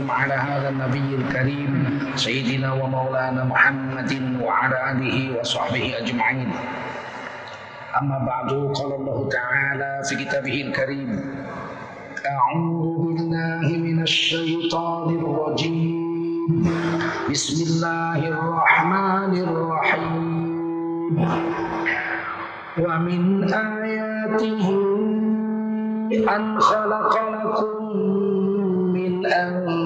على هذا النبي الكريم سيدنا ومولانا محمد وعلى آله وصحبه أجمعين. أما بعد قال الله تعالى في كتابه الكريم أعوذ بالله من الشيطان الرجيم. بسم الله الرحمن الرحيم. ومن آياته أن خلق لكم من أنفسكم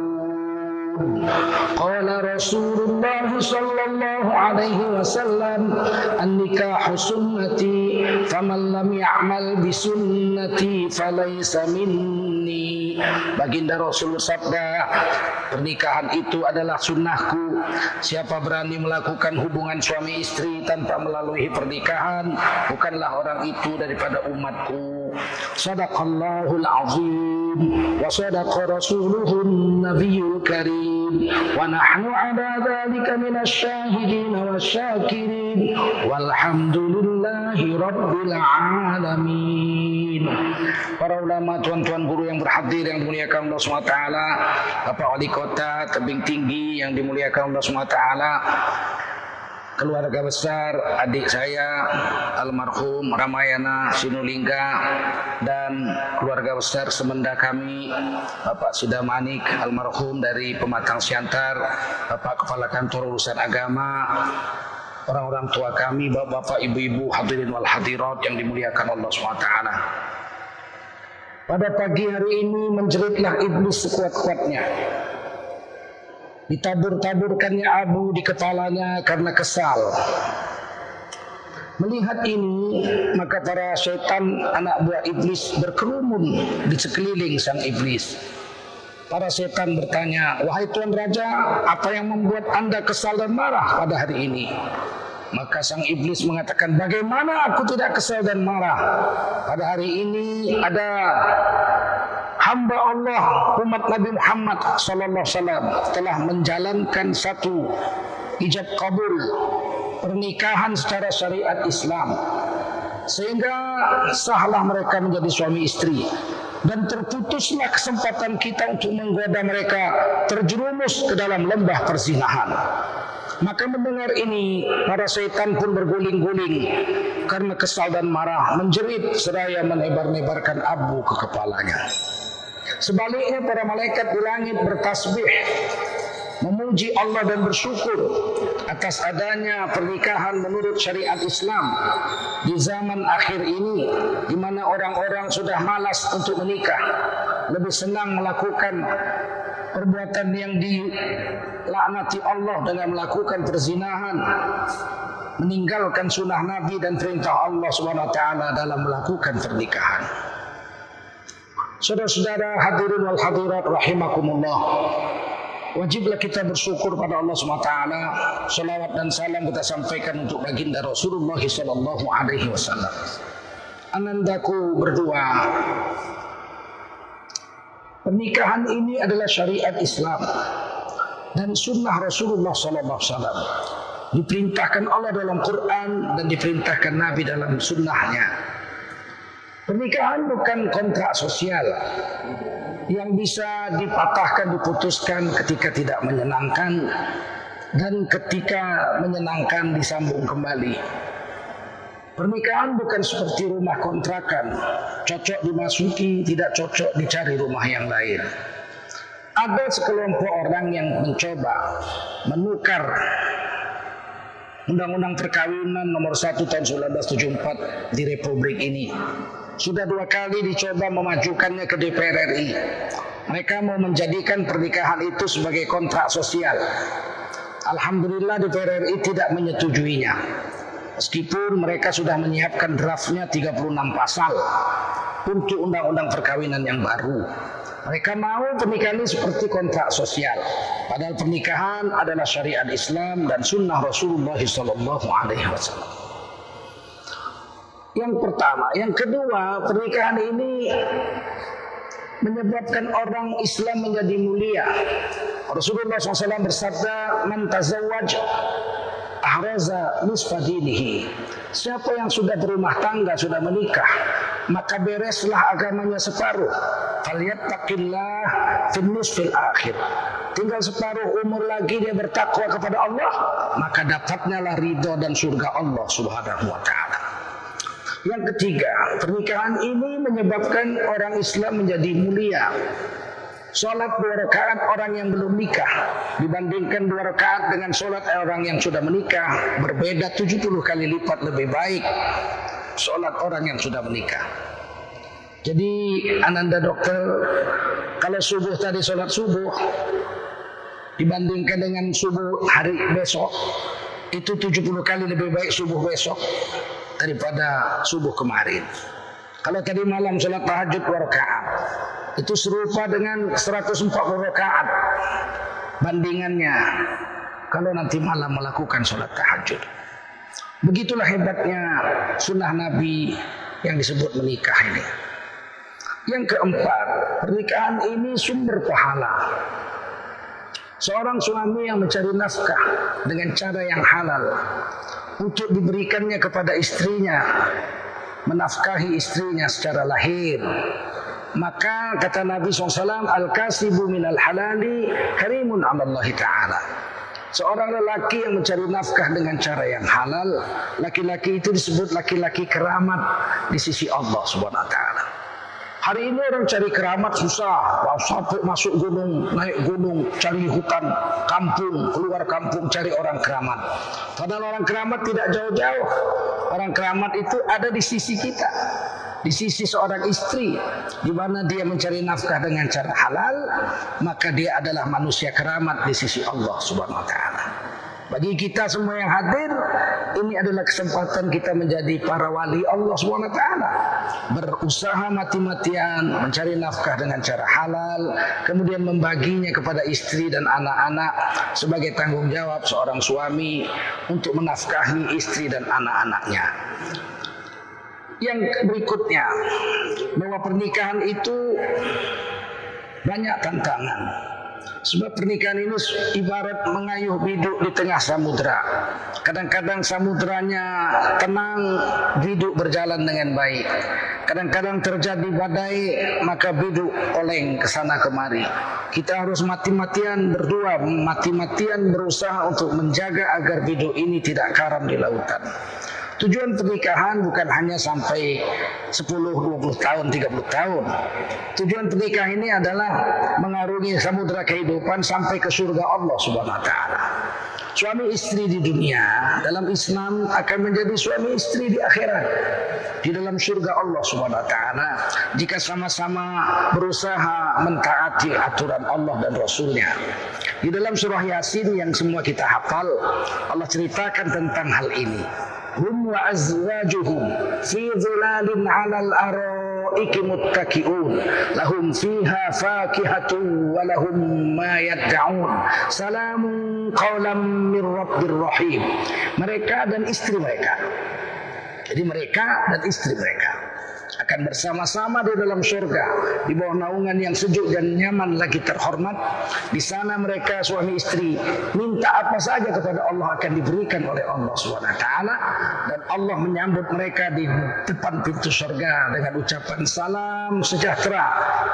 Qala Rasulullah sallallahu alaihi wasallam "An nikah sunnati Faman lam ya'mal bisunnati Falaysa minni Baginda Rasul sabda Pernikahan itu adalah sunnahku. Siapa berani melakukan hubungan suami istri Tanpa melalui pernikahan Bukanlah orang itu daripada umatku. Sadaqallahul azim. Wa sadaqa rasuluhun nabiyul karim alamin para ulama tuan-tuan guru yang berhadir yang dimuliakan Allah SWT Bapak Wali Kota Tebing Tinggi yang dimuliakan Allah SWT keluarga besar adik saya almarhum Ramayana Sinulingga dan keluarga besar semenda kami Bapak Sidamanik almarhum dari Pematang Siantar Bapak Kepala Kantor Urusan Agama orang-orang tua kami bapak-bapak ibu-ibu hadirin wal hadirat yang dimuliakan Allah SWT pada pagi hari ini menjeritlah iblis sekuat-kuatnya ditabur-taburkannya abu di kepalanya karena kesal. Melihat ini, maka para setan anak buah iblis berkerumun di sekeliling sang iblis. Para setan bertanya, wahai Tuan Raja, apa yang membuat anda kesal dan marah pada hari ini? Maka sang iblis mengatakan, bagaimana aku tidak kesal dan marah? Pada hari ini ada hamba Allah umat Nabi Muhammad sallallahu wasallam telah menjalankan satu ijab kabul pernikahan secara syariat Islam. Sehingga sahlah mereka menjadi suami istri. Dan terputuslah kesempatan kita untuk menggoda mereka terjerumus ke dalam lembah perzinahan maka mendengar ini para setan pun berguling-guling karena kesal dan marah menjerit seraya menebar-nebarkan abu ke kepalanya Sebaliknya para malaikat di langit bertasbih memuji Allah dan bersyukur atas adanya pernikahan menurut syariat Islam di zaman akhir ini di mana orang-orang sudah malas untuk menikah lebih senang melakukan perbuatan yang dilaknati Allah dengan melakukan perzinahan meninggalkan sunnah Nabi dan perintah Allah taala dalam melakukan pernikahan Saudara-saudara hadirin wal hadirat rahimakumullah. Wajiblah kita bersyukur pada Allah SWT. Salawat dan salam kita sampaikan untuk baginda Rasulullah Sallallahu Alaihi Wasallam. Anandaku berdua. Pernikahan ini adalah syariat Islam dan sunnah Rasulullah Sallallahu. Diperintahkan Allah dalam Quran dan diperintahkan Nabi dalam sunnahnya. Pernikahan bukan kontrak sosial yang bisa dipatahkan, diputuskan ketika tidak menyenangkan dan ketika menyenangkan disambung kembali. Pernikahan bukan seperti rumah kontrakan, cocok dimasuki, tidak cocok dicari rumah yang lain. Ada sekelompok orang yang mencoba menukar Undang-Undang Perkawinan nomor 1 tahun 1974 di Republik ini sudah dua kali dicoba memajukannya ke DPR RI. Mereka mau menjadikan pernikahan itu sebagai kontrak sosial. Alhamdulillah DPR RI tidak menyetujuinya. Meskipun mereka sudah menyiapkan draftnya 36 pasal untuk undang-undang perkawinan yang baru. Mereka mau pernikahan ini seperti kontrak sosial. Padahal pernikahan adalah syariat Islam dan sunnah Rasulullah SAW. Yang pertama, yang kedua, pernikahan ini menyebabkan orang Islam menjadi mulia. Rasulullah SAW bersabda, "Man tazawwaj ahraza nisfa dinihi." Siapa yang sudah berumah tangga, sudah menikah, maka bereslah agamanya separuh. Falyattaqillah fil nisfil akhir. Tinggal separuh umur lagi dia bertakwa kepada Allah, maka dapatnya lah ridho dan surga Allah Subhanahu wa taala. Yang ketiga, pernikahan ini menyebabkan orang Islam menjadi mulia. Sholat dua rakaat orang yang belum nikah dibandingkan dua rakaat dengan sholat orang yang sudah menikah berbeda 70 kali lipat lebih baik sholat orang yang sudah menikah. Jadi Ananda dokter kalau subuh tadi sholat subuh dibandingkan dengan subuh hari besok itu 70 kali lebih baik subuh besok daripada subuh kemarin. Kalau tadi malam sholat tahajud dua rakaat, itu serupa dengan 140 rakaat bandingannya kalau nanti malam melakukan sholat tahajud. Begitulah hebatnya sunnah Nabi yang disebut menikah ini. Yang keempat, pernikahan ini sumber pahala. Seorang suami yang mencari nafkah dengan cara yang halal untuk diberikannya kepada istrinya menafkahi istrinya secara lahir maka kata Nabi SAW al-kasibu minal halali karimun amallahi ta'ala Seorang lelaki yang mencari nafkah dengan cara yang halal, laki-laki itu disebut laki-laki keramat di sisi Allah Subhanahu wa taala. Hari ini orang cari keramat susah. Sampai masuk gunung, naik gunung, cari hutan, kampung, keluar kampung cari orang keramat. Padahal orang keramat tidak jauh-jauh. Orang keramat itu ada di sisi kita. Di sisi seorang istri. Di mana dia mencari nafkah dengan cara halal. Maka dia adalah manusia keramat di sisi Allah subhanahu wa ta'ala. Bagi kita semua yang hadir, ini adalah kesempatan kita menjadi para wali Allah SWT. Berusaha mati-matian, mencari nafkah dengan cara halal, kemudian membaginya kepada istri dan anak-anak sebagai tanggung jawab seorang suami untuk menafkahi istri dan anak-anaknya. Yang berikutnya, bahwa pernikahan itu banyak tantangan. Sebab pernikahan ini ibarat mengayuh biduk di tengah samudra. Kadang-kadang samudranya tenang, biduk berjalan dengan baik. Kadang-kadang terjadi badai, maka biduk oleng ke sana kemari. Kita harus mati-matian berdua, mati-matian berusaha untuk menjaga agar biduk ini tidak karam di lautan. Tujuan pernikahan bukan hanya sampai 10, 20 tahun, 30 tahun. Tujuan pernikahan ini adalah mengarungi samudera kehidupan sampai ke surga Allah Subhanahu wa taala. Suami istri di dunia dalam Islam akan menjadi suami istri di akhirat di dalam surga Allah Subhanahu wa taala jika sama-sama berusaha mentaati aturan Allah dan Rasulnya. Di dalam surah Yasin yang semua kita hafal, Allah ceritakan tentang hal ini. Hum wa azwajuhum fi dhilalin 'alal araiki muttaki'un lahum fiha fakihatun wa lahum ma yad'un salamun qawlan min rabbir rahim mereka dan istri mereka. Jadi mereka dan istri mereka akan bersama-sama di dalam surga di bawah naungan yang sejuk dan nyaman lagi terhormat. Di sana mereka suami istri minta apa saja kepada Allah akan diberikan oleh Allah swt dan Allah menyambut mereka di depan pintu surga dengan ucapan salam sejahtera.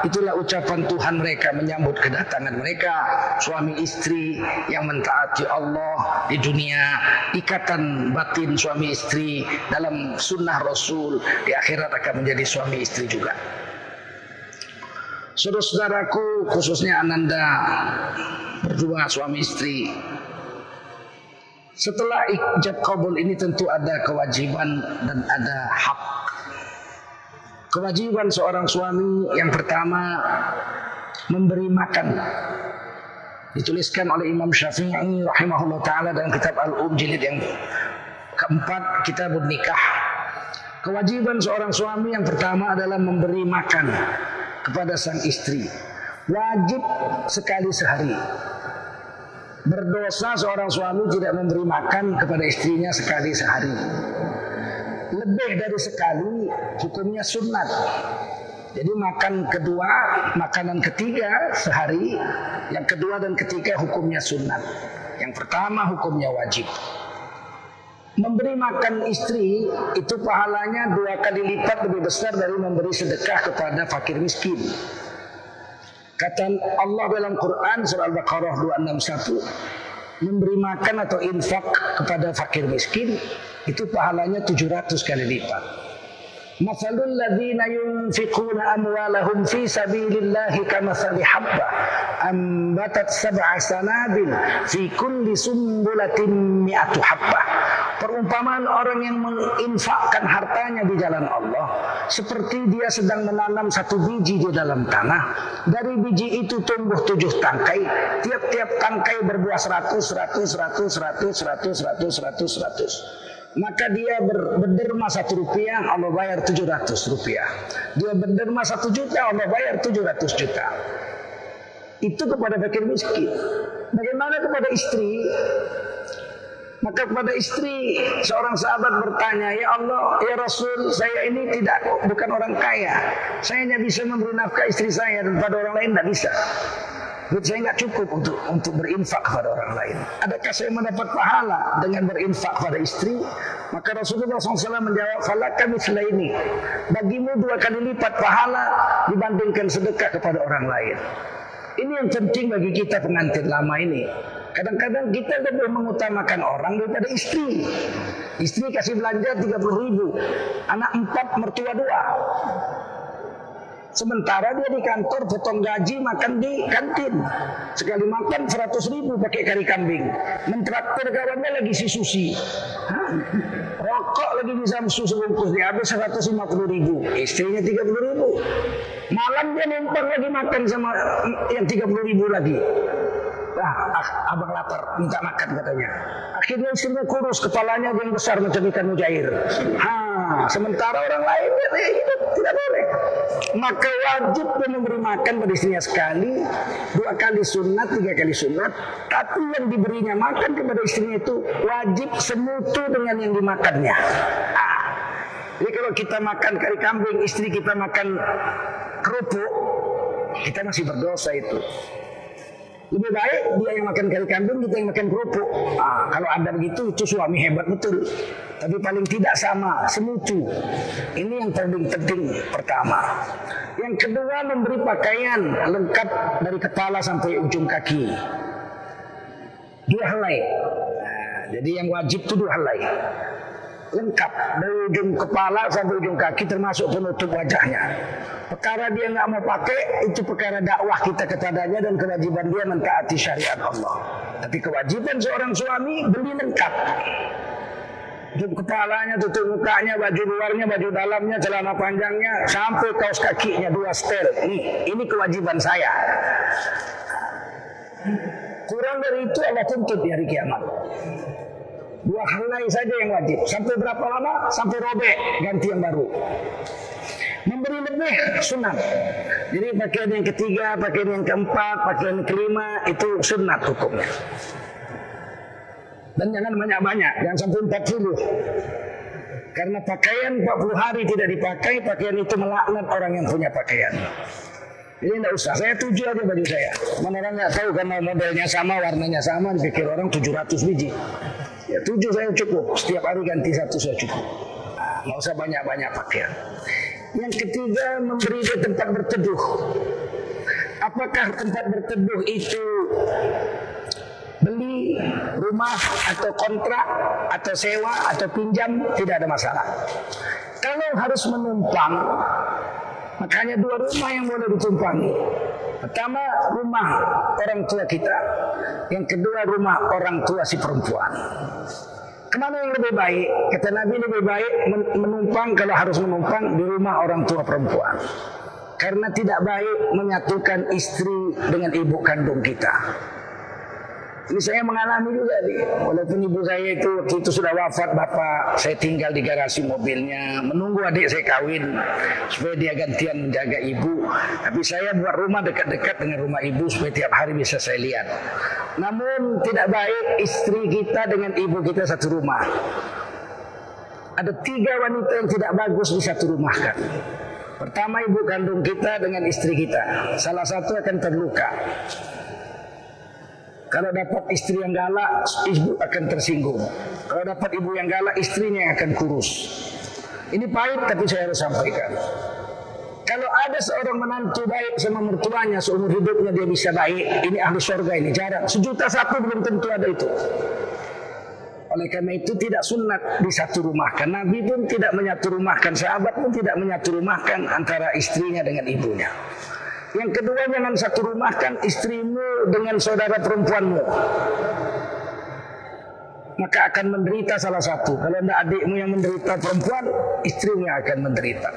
Itulah ucapan Tuhan mereka menyambut kedatangan mereka. Suami istri yang mentaati Allah di dunia ikatan batin suami istri dalam sunnah Rasul di akhirat akan suami istri juga. Saudara-saudaraku khususnya Ananda berdua suami istri. Setelah ijab kabul ini tentu ada kewajiban dan ada hak. Kewajiban seorang suami yang pertama memberi makan. Dituliskan oleh Imam Syafi'i rahimahullah taala dalam kitab Al-Um jilid yang keempat kitab nikah Kewajiban seorang suami yang pertama adalah memberi makan kepada sang istri. Wajib sekali sehari. Berdosa seorang suami tidak memberi makan kepada istrinya sekali sehari. lebih dari sekali hukumnya sunat. Jadi makan kedua, makanan ketiga sehari, yang kedua dan ketiga hukumnya sunat. Yang pertama hukumnya wajib. Memberi makan istri itu pahalanya dua kali lipat lebih besar dari memberi sedekah kepada fakir miskin. Kata Allah dalam Quran surah Al-Baqarah 261 memberi makan atau infak kepada fakir miskin itu pahalanya 700 kali lipat. Masalul ladzina yunfiquna amwalahum fi sabilillahi kamathali habba ambatat sab'a sanabil fi kulli sumbulatin mi'atu habba. Perumpamaan orang yang menginfakkan hartanya di jalan Allah seperti dia sedang menanam satu biji di dalam tanah. Dari biji itu tumbuh tujuh tangkai. Tiap-tiap tangkai berbuah seratus, seratus, seratus, seratus, seratus, seratus, seratus, seratus. Maka dia ber, berderma satu rupiah Allah bayar tujuh ratus rupiah. Dia berderma satu juta Allah bayar tujuh ratus juta. Itu kepada fakir miskin. Bagaimana kepada istri maka kepada istri seorang sahabat bertanya, Ya Allah, Ya Rasul, saya ini tidak bukan orang kaya. Saya hanya bisa memberi nafkah istri saya dan pada orang lain tidak bisa. Duit saya nggak cukup untuk untuk berinfak kepada orang lain. Adakah saya mendapat pahala dengan berinfak pada istri? Maka Rasulullah SAW menjawab, kami ini. Bagimu dua kali lipat pahala dibandingkan sedekah kepada orang lain. Ini yang penting bagi kita pengantin lama ini. Kadang-kadang kita lebih mengutamakan orang daripada istri. Istri kasih belanja 30 ribu. Anak empat, mertua dua. Sementara dia di kantor potong gaji makan di kantin. Sekali makan 100 ribu pakai kari kambing. Mentraktir kawannya lagi si Susi. Hah? Rokok lagi bisa susu bungkus dia habis 150 ribu. Istrinya 30 ribu. Malam dia numpang lagi makan sama yang 30 ribu lagi. Ah, abang lapar, minta makan katanya. Akhirnya istrinya kurus, kepalanya yang besar macam ikan mujair. Ha, sementara orang lain dia hidup tidak boleh. Maka wajib dia memberi makan pada istrinya sekali, dua kali sunat, tiga kali sunat. Tapi yang diberinya makan kepada istrinya itu wajib semutu dengan yang dimakannya. Ah. Jadi kalau kita makan kari kambing, istri kita makan kerupuk, kita masih berdosa itu. Lebih baik dia yang makan kari kambing, kita yang makan kerupuk. Ah, kalau ada begitu, itu suami hebat betul. Tapi paling tidak sama, semutu. Ini yang paling penting pertama. Yang kedua memberi pakaian lengkap dari kepala sampai ujung kaki. Dua helai. Nah, jadi yang wajib itu dua helai lengkap dari ujung kepala sampai ujung kaki termasuk penutup wajahnya. Perkara dia nggak mau pakai itu perkara dakwah kita kepadanya dan kewajiban dia mentaati syariat Allah. Tapi kewajiban seorang suami beli lengkap. Tutup kepalanya, tutup mukanya, baju luarnya, baju dalamnya, celana panjangnya, sampai kaos kakinya dua setel. Ini, ini kewajiban saya. Kurang dari itu Allah tuntut di hari kiamat. Dua helai saja yang wajib. Sampai berapa lama? Sampai robek, ganti yang baru. Memberi lebih sunat. Jadi pakaian yang ketiga, pakaian yang keempat, pakaian yang kelima itu sunat hukumnya. Dan jangan banyak-banyak, jangan sampai 40. Karena pakaian 40 hari tidak dipakai, pakaian itu melaknat orang yang punya pakaian. Jadi tidak usah, saya tujuh aja baju saya. Mana orang nggak tahu karena modelnya sama, warnanya sama, dipikir orang 700 biji. Ya tujuh saya cukup, setiap hari ganti satu saya cukup. Nggak usah banyak-banyak pakaian. Yang ketiga memberi dia tempat berteduh. Apakah tempat berteduh itu beli rumah atau kontrak atau sewa atau pinjam tidak ada masalah. Kalau harus menumpang Makanya dua rumah yang boleh ditumpangi. Pertama rumah orang tua kita. Yang kedua rumah orang tua si perempuan. Ke mana yang lebih baik? Kata Nabi lebih baik menumpang kalau harus menumpang di rumah orang tua perempuan. Karena tidak baik menyatukan istri dengan ibu kandung kita. Ini saya mengalami juga nih. Walaupun ibu saya itu waktu itu sudah wafat bapak, saya tinggal di garasi mobilnya, menunggu adik saya kawin supaya dia gantian menjaga ibu. Tapi saya buat rumah dekat-dekat dengan rumah ibu supaya tiap hari bisa saya lihat. Namun tidak baik istri kita dengan ibu kita satu rumah. ada tiga wanita yang tidak bagus di satu rumah kan. Pertama ibu kandung kita dengan istri kita. Salah satu akan terluka. Kalau dapat istri yang galak, ibu akan tersinggung. Kalau dapat ibu yang galak, istrinya yang akan kurus. Ini pahit tapi saya harus sampaikan. Kalau ada seorang menantu baik sama mertuanya seumur hidupnya dia bisa baik, ini ahli surga ini jarang. Sejuta satu belum tentu ada itu. Oleh karena itu tidak sunat di satu rumah. Karena Nabi pun tidak menyatu rumahkan, sahabat pun tidak menyatu rumahkan antara istrinya dengan ibunya. Yang kedua jangan satu rumahkan istrimu dengan saudara perempuanmu. Maka akan menderita salah satu. Kalau tidak adikmu yang menderita perempuan, istrimu akan menderita.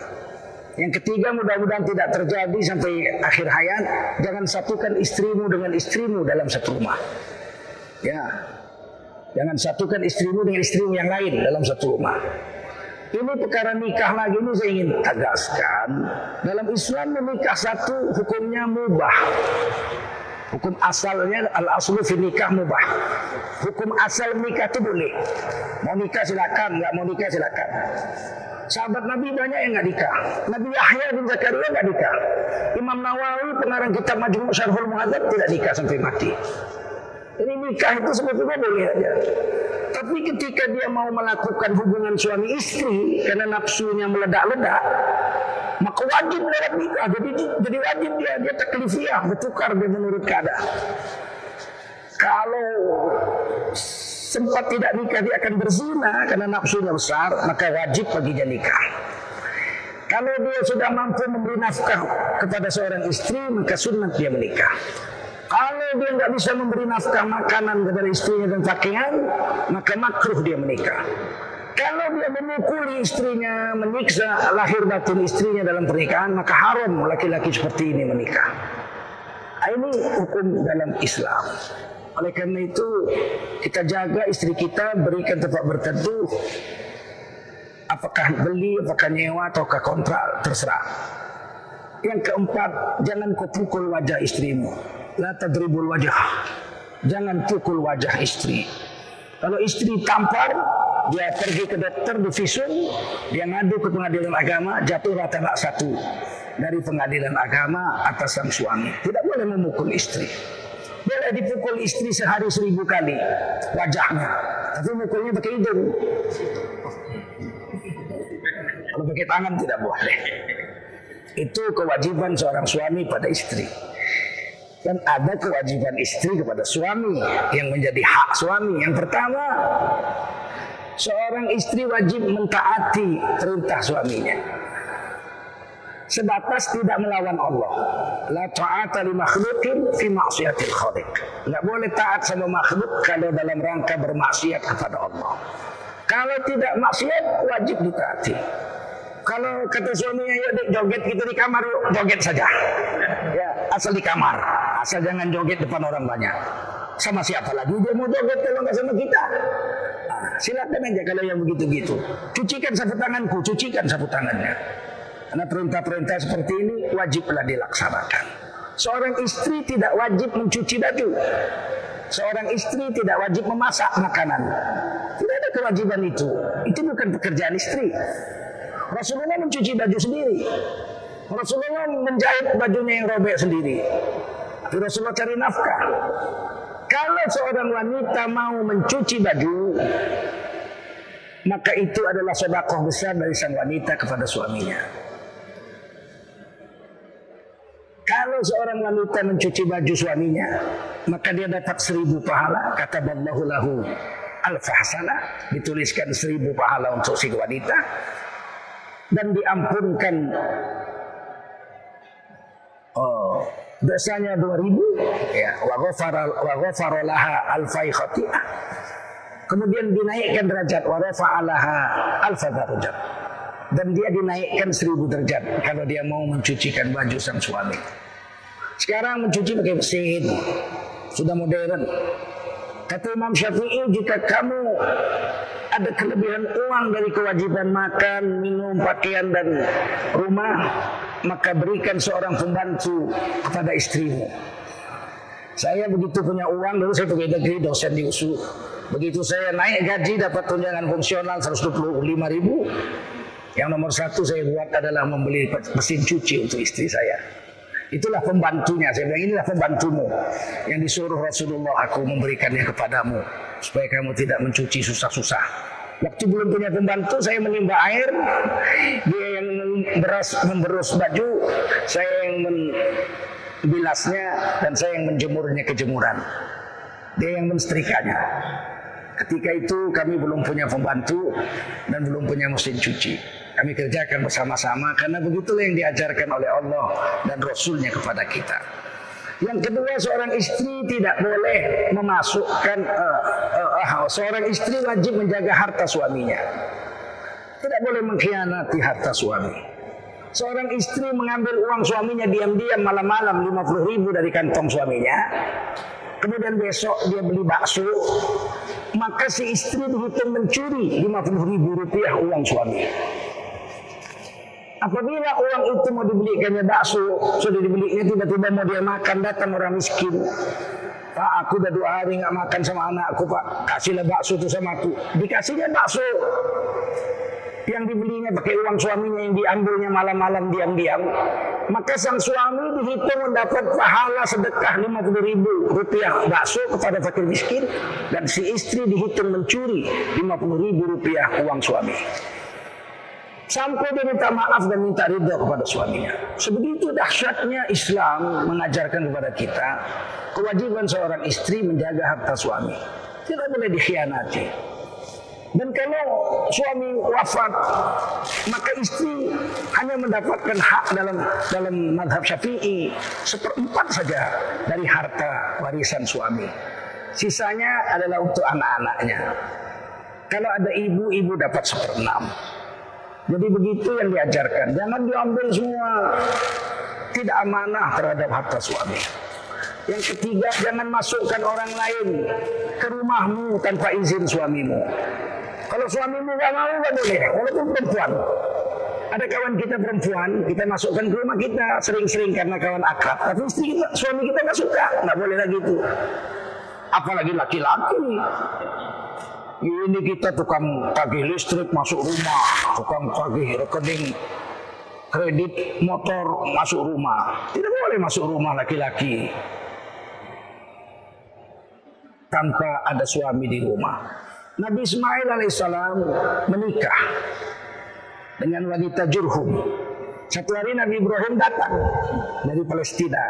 Yang ketiga mudah-mudahan tidak terjadi sampai akhir hayat. Jangan satukan istrimu dengan istrimu dalam satu rumah. Ya, Jangan satukan istrimu dengan istrimu yang lain dalam satu rumah. Ini perkara nikah lagi ini saya ingin tegaskan. Dalam Islam menikah satu hukumnya mubah. Hukum asalnya al aslu fi nikah mubah. Hukum asal nikah itu boleh. Mau nikah silakan, nggak mau nikah silakan. Sahabat Nabi banyak yang nggak nikah. Nabi Yahya bin Zakaria nggak nikah. Imam Nawawi pengarang kitab Majmu' Syarhul Muhadzab tidak nikah sampai mati. Ini nikah itu sebetulnya boleh aja. Tapi ketika dia mau melakukan hubungan suami istri karena nafsunya meledak-ledak, maka wajib lewat nikah. Jadi jadi wajib dia dia taklifiah bertukar dia menurut keadaan. Kalau sempat tidak nikah dia akan berzina karena nafsunya besar, maka wajib baginya nikah. Kalau dia sudah mampu memberi nafkah kepada seorang istri, maka sunnah dia menikah. Dia nggak bisa memberi nafkah makanan kepada istrinya dan pakaian, maka makruh dia menikah. Kalau dia memukuli istrinya, menyiksa lahir batin istrinya dalam pernikahan, maka haram laki-laki seperti ini menikah. Nah, ini hukum dalam Islam. Oleh karena itu, kita jaga istri kita, berikan tempat berteduh. Apakah beli, apakah nyewa, ataukah kontrak, terserah. Yang keempat, jangan kau pukul wajah istrimu la tadribul wajah. Jangan pukul wajah istri. Kalau istri tampar, dia pergi ke dokter di visum, dia ngadu ke pengadilan agama, jatuh rata rata satu dari pengadilan agama atas sang suami. Tidak boleh memukul istri. Boleh dipukul istri sehari seribu kali wajahnya, tapi mukulnya pakai hidung. Kalau pakai tangan tidak boleh. Itu kewajiban seorang suami pada istri dan ada kewajiban istri kepada suami yang menjadi hak suami. Yang pertama, seorang istri wajib mentaati perintah suaminya. Sebatas tidak melawan Allah. La ta'ata li makhlukin fi maksiatil khaliq. Tidak boleh taat sama makhluk kalau dalam rangka bermaksiat kepada Allah. Kalau tidak maksiat wajib ditaati. Kalau kata suaminya yuk joget kita di kamar yuk joget saja. Ya, asal di kamar. Asal jangan joget depan orang banyak. Sama siapa lagi dia mau joget kalau nggak sama kita? Nah, silakan aja kalau yang begitu-gitu. Cucikan sapu tanganku, cucikan sapu tangannya. Karena perintah-perintah seperti ini wajiblah dilaksanakan. Seorang istri tidak wajib mencuci baju. Seorang istri tidak wajib memasak makanan. Tidak ada kewajiban itu. Itu bukan pekerjaan istri. Rasulullah mencuci baju sendiri. Rasulullah menjahit bajunya yang robek sendiri. Rasulullah cari nafkah. Kalau seorang wanita mau mencuci baju, maka itu adalah sedekah besar dari sang wanita kepada suaminya. Kalau seorang wanita mencuci baju suaminya, maka dia dapat seribu pahala. Kata Allahu lahu al-fahsana, dituliskan seribu pahala untuk si wanita dan diampunkan dosanya 2000 ya wa ghafara wa alfai khati'ah kemudian dinaikkan derajat wa rafa'alaha alfa derajat dan dia dinaikkan seribu derajat kalau dia mau mencucikan baju sang suami. Sekarang mencuci pakai mesin. Sudah modern. Kata Imam Syafi'i jika kamu ada kelebihan uang dari kewajiban makan, minum, pakaian dan rumah, maka berikan seorang pembantu kepada istrimu. Saya begitu punya uang dulu saya pergi negeri dosen di USU. Begitu saya naik gaji dapat tunjangan fungsional 125 ribu. Yang nomor satu saya buat adalah membeli mesin cuci untuk istri saya. Itulah pembantunya. Saya bilang inilah pembantumu yang disuruh Rasulullah aku memberikannya kepadamu supaya kamu tidak mencuci susah-susah. Waktu belum punya pembantu, saya menimba air, dia yang beras memberus baju, saya yang membilasnya dan saya yang menjemurnya ke jemuran. Dia yang mensetrikanya. Ketika itu kami belum punya pembantu dan belum punya mesin cuci. Kami kerjakan bersama-sama karena begitulah yang diajarkan oleh Allah dan Rasulnya kepada kita. Yang kedua seorang istri tidak boleh memasukkan uh, uh, uh, seorang istri wajib menjaga harta suaminya. Tidak boleh mengkhianati harta suami. Seorang istri mengambil uang suaminya diam-diam malam-malam 50 ribu dari kantong suaminya. Kemudian besok dia beli bakso. Maka si istri dihitung mencuri 50 ribu rupiah uang suami. Apabila uang itu mau dibelikannya bakso, sudah dibelinya tiba-tiba mau dia makan, datang orang miskin. Pak, aku udah dua hari nggak makan sama anakku, Pak. Kasihlah bakso itu sama aku. Dikasihnya bakso. Yang dibelinya pakai uang suaminya yang diambilnya malam-malam diam-diam. Maka sang suami dihitung mendapat pahala sedekah 50 ribu rupiah bakso kepada fakir miskin. Dan si istri dihitung mencuri 50 ribu rupiah uang suami sampai dia minta maaf dan minta ridho kepada suaminya. Sebegitu dahsyatnya Islam mengajarkan kepada kita kewajiban seorang istri menjaga harta suami. Tidak boleh dikhianati. Dan kalau suami wafat, maka istri hanya mendapatkan hak dalam dalam madhab syafi'i seperempat saja dari harta warisan suami. Sisanya adalah untuk anak-anaknya. Kalau ada ibu, ibu dapat seperenam. Jadi begitu yang diajarkan. Jangan diambil semua. Tidak amanah terhadap harta suami. Yang ketiga, jangan masukkan orang lain ke rumahmu tanpa izin suamimu. Kalau suamimu gak mau, gak boleh. Walaupun perempuan. Ada kawan kita perempuan, kita masukkan ke rumah kita sering-sering karena kawan akrab. Tapi istri kita, suami kita gak suka, gak boleh lagi itu. Apalagi laki-laki. Ini kita tukang tagih listrik masuk rumah, tukang tagih rekening kredit motor masuk rumah. Tidak boleh masuk rumah laki-laki tanpa ada suami di rumah. Nabi Ismail alaihissalam menikah dengan wanita Jurhum. Satu hari Nabi Ibrahim datang dari Palestina.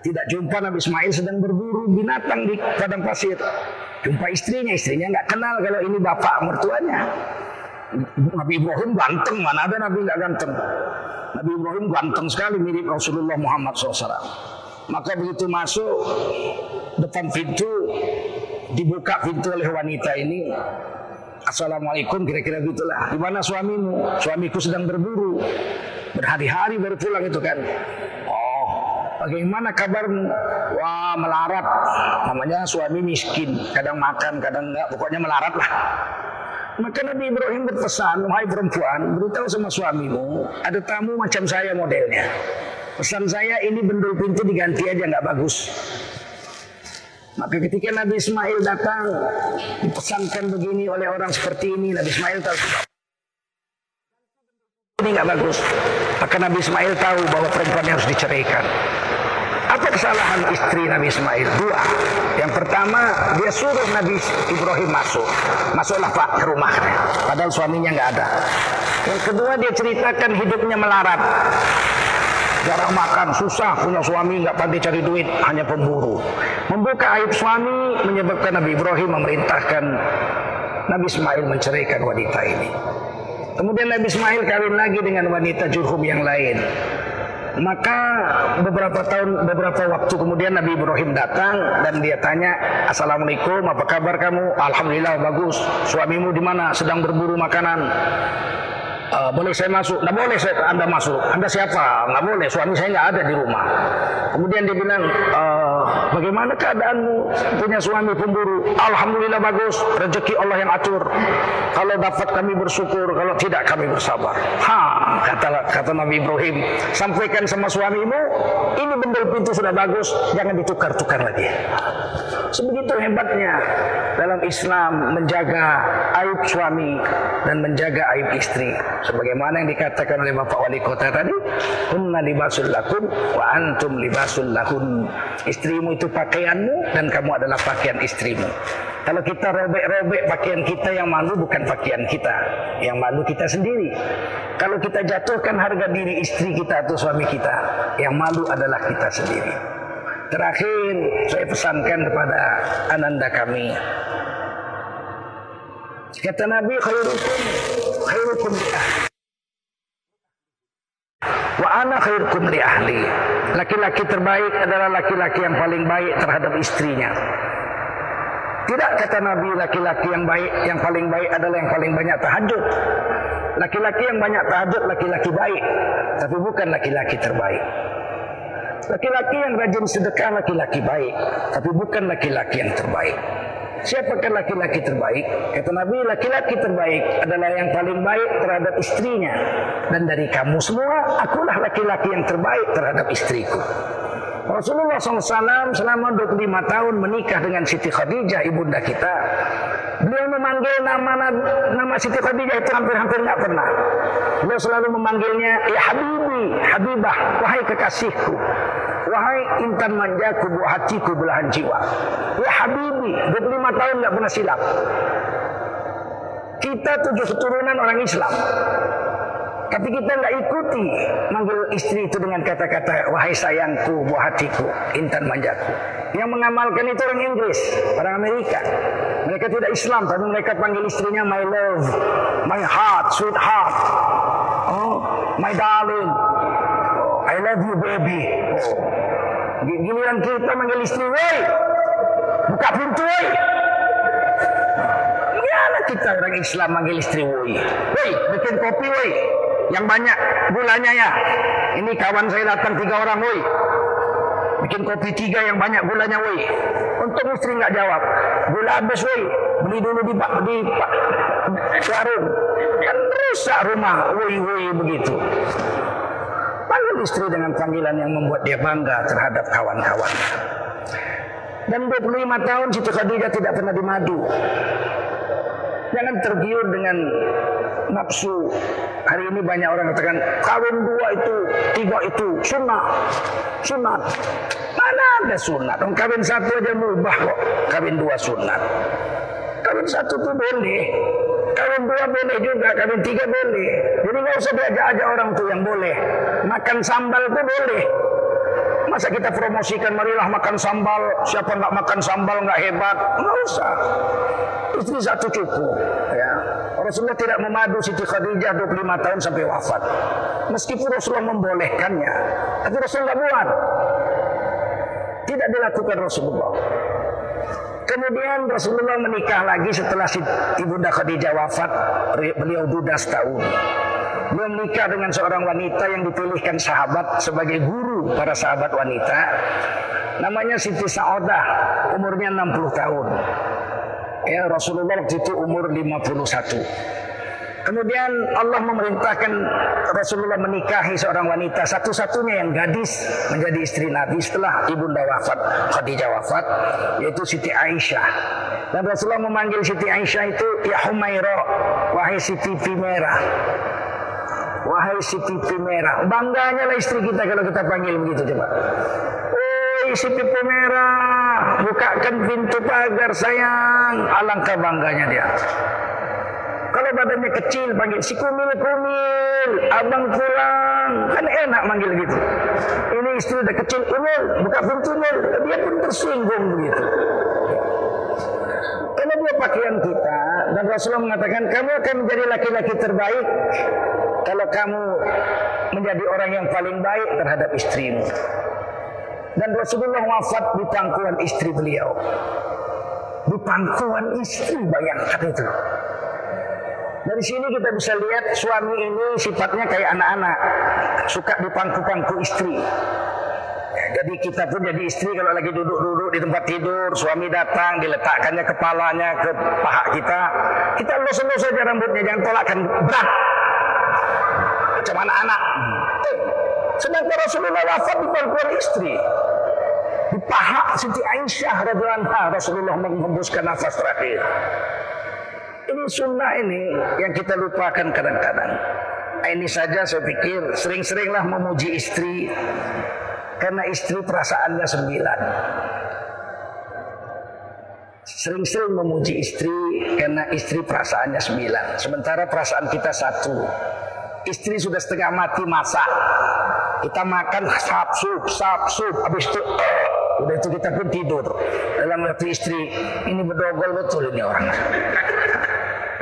Tidak jumpa Nabi Ismail sedang berburu binatang di padang pasir. Jumpa istrinya, istrinya nggak kenal kalau ini bapak mertuanya. Nabi Ibrahim ganteng, mana ada Nabi nggak ganteng. Nabi Ibrahim ganteng sekali mirip Rasulullah Muhammad SAW. Maka begitu masuk depan pintu dibuka pintu oleh wanita ini. Assalamualaikum kira-kira gitulah. Di mana suamimu? Suamiku sedang berburu. Berhari-hari baru pulang itu kan. Bagaimana kabarmu? Wah melarat. Namanya suami miskin. Kadang makan, kadang enggak. Pokoknya melarat lah. Maka Nabi Ibrahim berpesan, wahai perempuan, beritahu sama suamimu, ada tamu macam saya modelnya. Pesan saya ini bendul pintu diganti aja nggak bagus. Maka ketika Nabi Ismail datang, dipesankan begini oleh orang seperti ini, Nabi Ismail tahu ini nggak bagus. Maka Nabi Ismail tahu bahwa perempuan harus diceraikan. Apa kesalahan istri Nabi Ismail? Dua. Yang pertama, dia suruh Nabi Ibrahim masuk. Masuklah Pak ke rumahnya. Padahal suaminya nggak ada. Yang kedua, dia ceritakan hidupnya melarat. Jarang makan, susah punya suami, nggak pandai cari duit, hanya pemburu. Membuka aib suami menyebabkan Nabi Ibrahim memerintahkan Nabi Ismail menceraikan wanita ini. Kemudian Nabi Ismail kawin lagi dengan wanita Jurhum yang lain. Maka beberapa tahun, beberapa waktu kemudian Nabi Ibrahim datang dan dia tanya, Assalamualaikum, apa kabar kamu? Alhamdulillah bagus. Suamimu di mana? Sedang berburu makanan. Uh, boleh saya masuk? Tidak boleh saya, Anda masuk. Anda siapa? Nggak boleh. Suami saya nggak ada di rumah. Kemudian dia bilang, uh, bagaimana keadaanmu? Punya suami pemburu? Alhamdulillah bagus. Rezeki Allah yang atur. Kalau dapat kami bersyukur, kalau tidak kami bersabar. Ha, kata kata Nabi Ibrahim, sampaikan sama suamimu, ini bendel pintu sudah bagus, jangan ditukar-tukar lagi. Sebegitu hebatnya dalam Islam menjaga aib suami dan menjaga aib istri. Sebagaimana yang dikatakan oleh Bapak Wali Kota tadi, Hunna libasul lakum wa antum libasul lahun. Istrimu itu pakaianmu dan kamu adalah pakaian istrimu. Kalau kita robek-robek pakaian kita yang malu bukan pakaian kita. Yang malu kita sendiri. Kalau kita jatuhkan harga diri istri kita atau suami kita, yang malu adalah kita sendiri. Terakhir saya pesankan kepada ananda kami. Kata Nabi khairukum khairukum li ahli. Wa ana khairukum li ahli. Laki-laki terbaik adalah laki-laki yang paling baik terhadap istrinya. Tidak kata Nabi laki-laki yang baik, yang paling baik adalah yang paling banyak tahajud. Laki-laki yang banyak tahajud laki-laki baik, tapi bukan laki-laki terbaik. Laki-laki yang rajin sedekah laki-laki baik, tapi bukan laki-laki yang terbaik. Siapakah laki-laki terbaik? Kata Nabi, laki-laki terbaik adalah yang paling baik terhadap istrinya. Dan dari kamu semua, akulah laki-laki yang terbaik terhadap istriku. Rasulullah SAW selama 25 tahun menikah dengan Siti Khadijah ibunda kita. Beliau memanggil nama nama Siti Khadijah itu hampir-hampir nggak pernah. Beliau selalu memanggilnya ya Habibi, Habibah, wahai kekasihku. Wahai intan manjaku, buah hatiku, belahan jiwa. Ya Habibi, 25 tahun nggak pernah silap. Kita tujuh keturunan orang Islam. Tapi kita nggak ikuti manggil istri itu dengan kata-kata wahai sayangku, buah hatiku, intan manjaku. Yang mengamalkan itu orang Inggris, orang Amerika. Mereka tidak Islam, tapi mereka panggil istrinya my love, my heart, sweet heart. Oh, my darling. I love you baby. Oh. Giliran kita manggil istri, woi, buka pintu, woi. Gimana kita orang Islam manggil istri, woi, woi, bikin kopi, woi yang banyak gulanya ya. Ini kawan saya datang tiga orang, woi. Bikin kopi tiga yang banyak gulanya, woi. Untuk istri nggak jawab. Gula habis, woi. Beli dulu di pak di warung. Kan rusak rumah, woi woi begitu. Panggil istri dengan panggilan yang membuat dia bangga terhadap kawan-kawan. Dan 25 tahun Siti Khadijah tidak pernah dimadu. Jangan tergiur dengan nafsu. Hari ini banyak orang katakan kawin dua itu, tiga itu sunnah, sunat. Mana ada sunat? Orang kawin satu aja mubah kok. Kawin dua sunat. Kawin satu tuh boleh. Kawin dua boleh juga, kawin tiga boleh. Jadi nggak usah diajak-ajak orang tuh yang boleh. Makan sambal tuh boleh. Masa kita promosikan marilah makan sambal, siapa nggak makan sambal nggak hebat, nggak usah. Istri satu cukup. Ya. Rasulullah tidak memadu Siti Khadijah 25 tahun sampai wafat. Meskipun Rasulullah membolehkannya, tapi Rasulullah buat. Tidak dilakukan Rasulullah. Kemudian Rasulullah menikah lagi setelah si Ibunda Khadijah wafat, beliau duda setahun. Beliau menikah dengan seorang wanita yang dipilihkan sahabat sebagai guru para sahabat wanita. Namanya Siti Sa'odah, umurnya 60 tahun. Ya, Rasulullah waktu itu umur 51. Kemudian Allah memerintahkan Rasulullah menikahi seorang wanita satu-satunya yang gadis menjadi istri Nabi setelah ibunda wafat, Khadijah wafat, yaitu Siti Aisyah. Dan Rasulullah memanggil Siti Aisyah itu ya Humaira, wahai Siti Pimera. Wahai Siti Pimera, bangganya lah istri kita kalau kita panggil begitu coba. Oi Siti Pimera, bukakan pintu pagar sayang. Alangkah bangganya dia. Kalau badannya kecil panggil si kumil kumil, abang pulang, kan enak manggil gitu. Ini istri udah kecil, umil, buka pintu dia pun tersinggung begitu. Karena dia pakaian kita dan Rasulullah mengatakan kamu akan menjadi laki-laki terbaik kalau kamu menjadi orang yang paling baik terhadap istrimu. Dan Rasulullah wafat di pangkuan istri beliau. Di pangkuan istri bayangkan itu. Dari sini kita bisa lihat suami ini sifatnya kayak anak-anak. Suka di pangku-pangku istri. Jadi kita pun jadi istri kalau lagi duduk-duduk di tempat tidur, suami datang, diletakkannya kepalanya ke paha kita. Kita lus-lus saja rambutnya, jangan tolakkan berat. Macam anak-anak. Sedangkan Rasulullah wafat di pangkuan istri. Di paha Siti Aisyah radhiyallahu Rasulullah menghembuskan nafas terakhir. Ini sunnah ini yang kita lupakan kadang-kadang. Ini saja saya pikir sering-seringlah memuji istri karena istri perasaannya sembilan. Sering-sering memuji istri karena istri perasaannya sembilan. Sementara perasaan kita satu. Istri sudah setengah mati masak. Kita makan sap sup, sup. Habis itu udah itu kita pun tidur. Dalam hati istri, ini bedogol betul ini orang.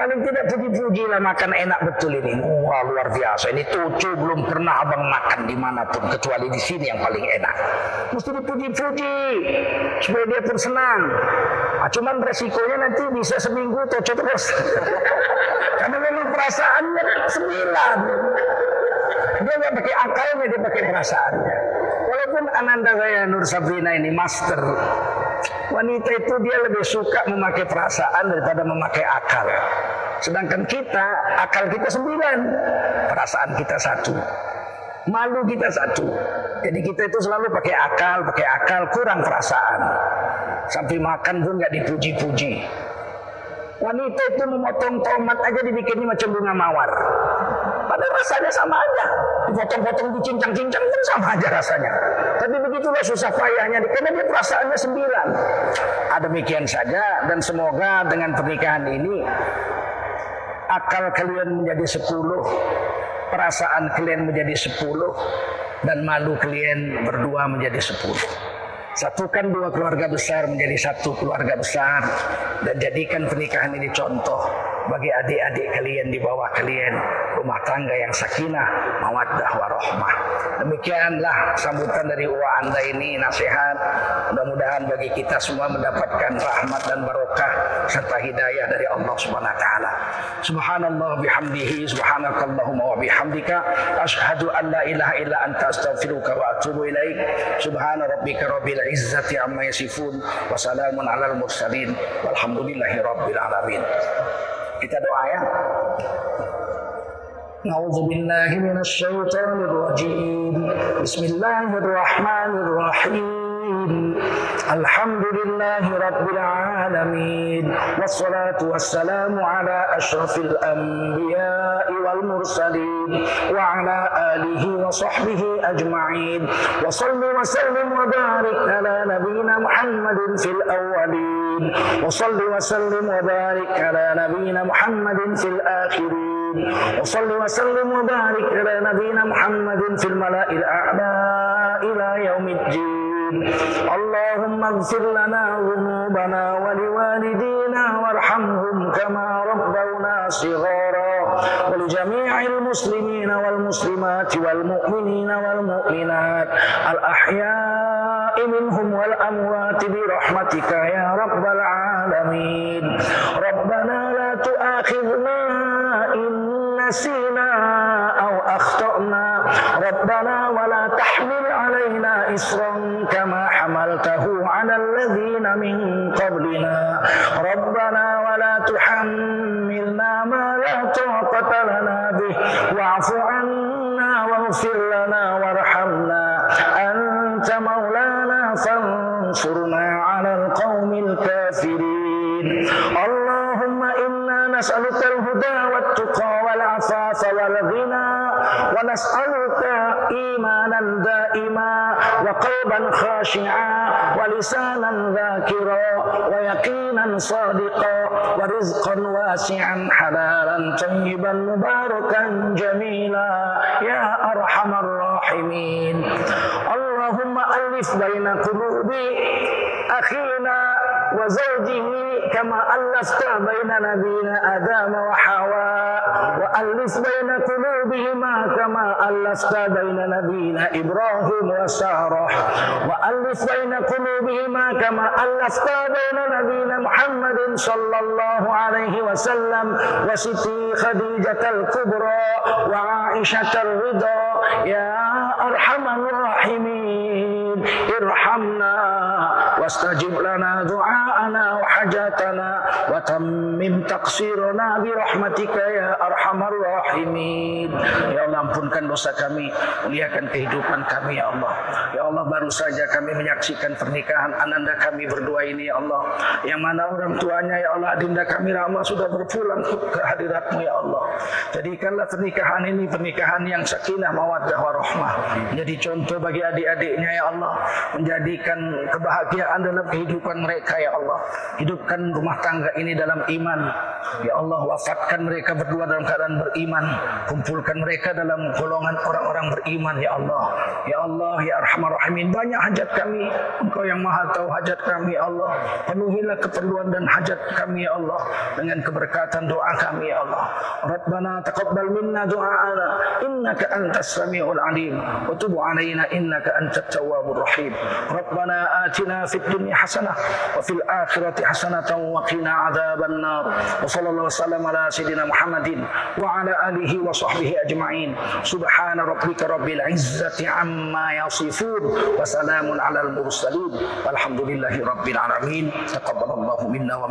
Paling tidak puji-puji lah makan enak betul ini. Wah luar biasa. Ini tucu belum pernah abang makan di mana pun kecuali di sini yang paling enak. Mesti dipuji-puji supaya dia pun senang. Nah, cuman resikonya nanti bisa seminggu tucu terus. Karena memang perasaannya sembilan. Dia nggak pakai akalnya, dia pakai perasaannya. Walaupun ananda saya Nur Sabrina ini master Wanita itu dia lebih suka memakai perasaan daripada memakai akal. Sedangkan kita, akal kita sembilan, perasaan kita satu. Malu kita satu. Jadi kita itu selalu pakai akal, pakai akal, kurang perasaan. Sampai makan pun nggak dipuji-puji. Wanita itu memotong tomat aja dibikinnya macam bunga mawar. Padahal rasanya sama aja. Dipotong-potong, dicincang-cincang pun sama aja rasanya. Tapi begitulah susah payahnya. Karena dia perasaannya sembilan. Ada ah, demikian saja. Dan semoga dengan pernikahan ini. Akal kalian menjadi sepuluh. Perasaan kalian menjadi sepuluh. Dan malu kalian berdua menjadi sepuluh. Satukan dua keluarga besar menjadi satu keluarga besar. Dan jadikan pernikahan ini contoh bagi adik-adik kalian di bawah kalian rumah tangga yang sakinah, mawaddah warahmah. Demikianlah sambutan dari uwa anda ini nasihat. Mudah-mudahan bagi kita semua mendapatkan rahmat dan barokah serta hidayah dari Allah Subhanahu wa taala. Subhanallah bihamdihi subhanakallahumma wa bihamdika asyhadu an la ilaha illa anta astaghfiruka wa atubu ilaik. Subhana rabbika rabbil izzati amma yasifun wa salamun alal mursalin walhamdulillahi rabbil alamin. Kita doa ya. أعوذ بالله من الشيطان الرجيم بسم الله الرحمن الرحيم الحمد لله رب العالمين والصلاة والسلام على أشرف الأنبياء والمرسلين وعلى آله وصحبه أجمعين. وصل وسلم وبارك على نبينا محمد في الأولين. وصل وسلم وبارك على نبينا محمد في الآخرين. وصل وسلم وبارك على نبينا محمد في الملأ الأعلى إلى يوم الدين. اللهم اغفر لنا ذنوبنا ولوالدينا وارحمهم كما ربونا صغارا. ولجميع المسلمين والمسلمات والمؤمنين والمؤمنات. الأحياء منهم والأموات برحمتك يا رب العالمين. ربنا لا تؤاخذنا إن نسينا أو أخطأنا. ربنا ولا تحمل علينا إصرا من قبلنا. ربنا ولا تحملنا ما لا طاقة لنا به. واعف عنا واغفر لنا وارحمنا. أنت مولانا فانصرنا على القوم الكافرين. اللهم إنا نسألك الهدى والتقى والعفاف والغنى ونسألك وقلبا خاشعا ولسانا ذاكرا ويقينا صادقا ورزقا واسعا حلالا طيبا مباركا جميلا يا أرحم الراحمين. اللهم ألف بين قلوب أخينا وزوجه كما ألفت بين نبينا آدم وحواء وألف بين قلوبهما كما ألفت بين نبينا إبراهيم وسارة وألف بين قلوبهما كما ألفت بين نبينا محمد صلى الله عليه وسلم وستي خديجة الكبرى وعائشة الرضا. يا أرحم الراحمين ارحمنا. استجب لنا دعاءنا وحاجاتنا وتمم تقصيرنا برحمتك يا ارحم الراحمين ya Allah ampunkan dosa kami muliakan kehidupan kami ya Allah ya Allah baru saja kami menyaksikan pernikahan ananda kami berdua ini ya Allah yang mana orang tuanya ya Allah adinda kami Rama sudah berpulang ke hadiratmu ya Allah jadikanlah pernikahan ini pernikahan yang sakinah mawaddah warahmah menjadi contoh bagi adik-adiknya ya Allah menjadikan kebahagiaan dalam kehidupan mereka ya Allah. Hidupkan rumah tangga ini dalam iman. Ya Allah wafatkan mereka berdua dalam keadaan beriman. Kumpulkan mereka dalam golongan orang-orang beriman ya Allah. Ya Allah ya Arhamar Rahimin banyak hajat kami. Engkau yang maha tahu hajat kami ya Allah. Penuhilah keperluan dan hajat kami ya Allah dengan keberkatan doa kami ya Allah. Rabbana taqabbal minna du'aana innaka antas samiul alim. Wa tub alaina innaka antat tawwabur rahim. Rabbana atina fid dunya hasanah wa fil akhirati hasanatan wa qina adzaban nar wa sallallahu wasallam ala sayidina Muhammadin wa ala alihi wa sahbihi ajma'in subhana rabbika rabbil izzati amma yasifun wa salamun alal mursalin walhamdulillahi rabbil alamin taqabbalallahu minna wa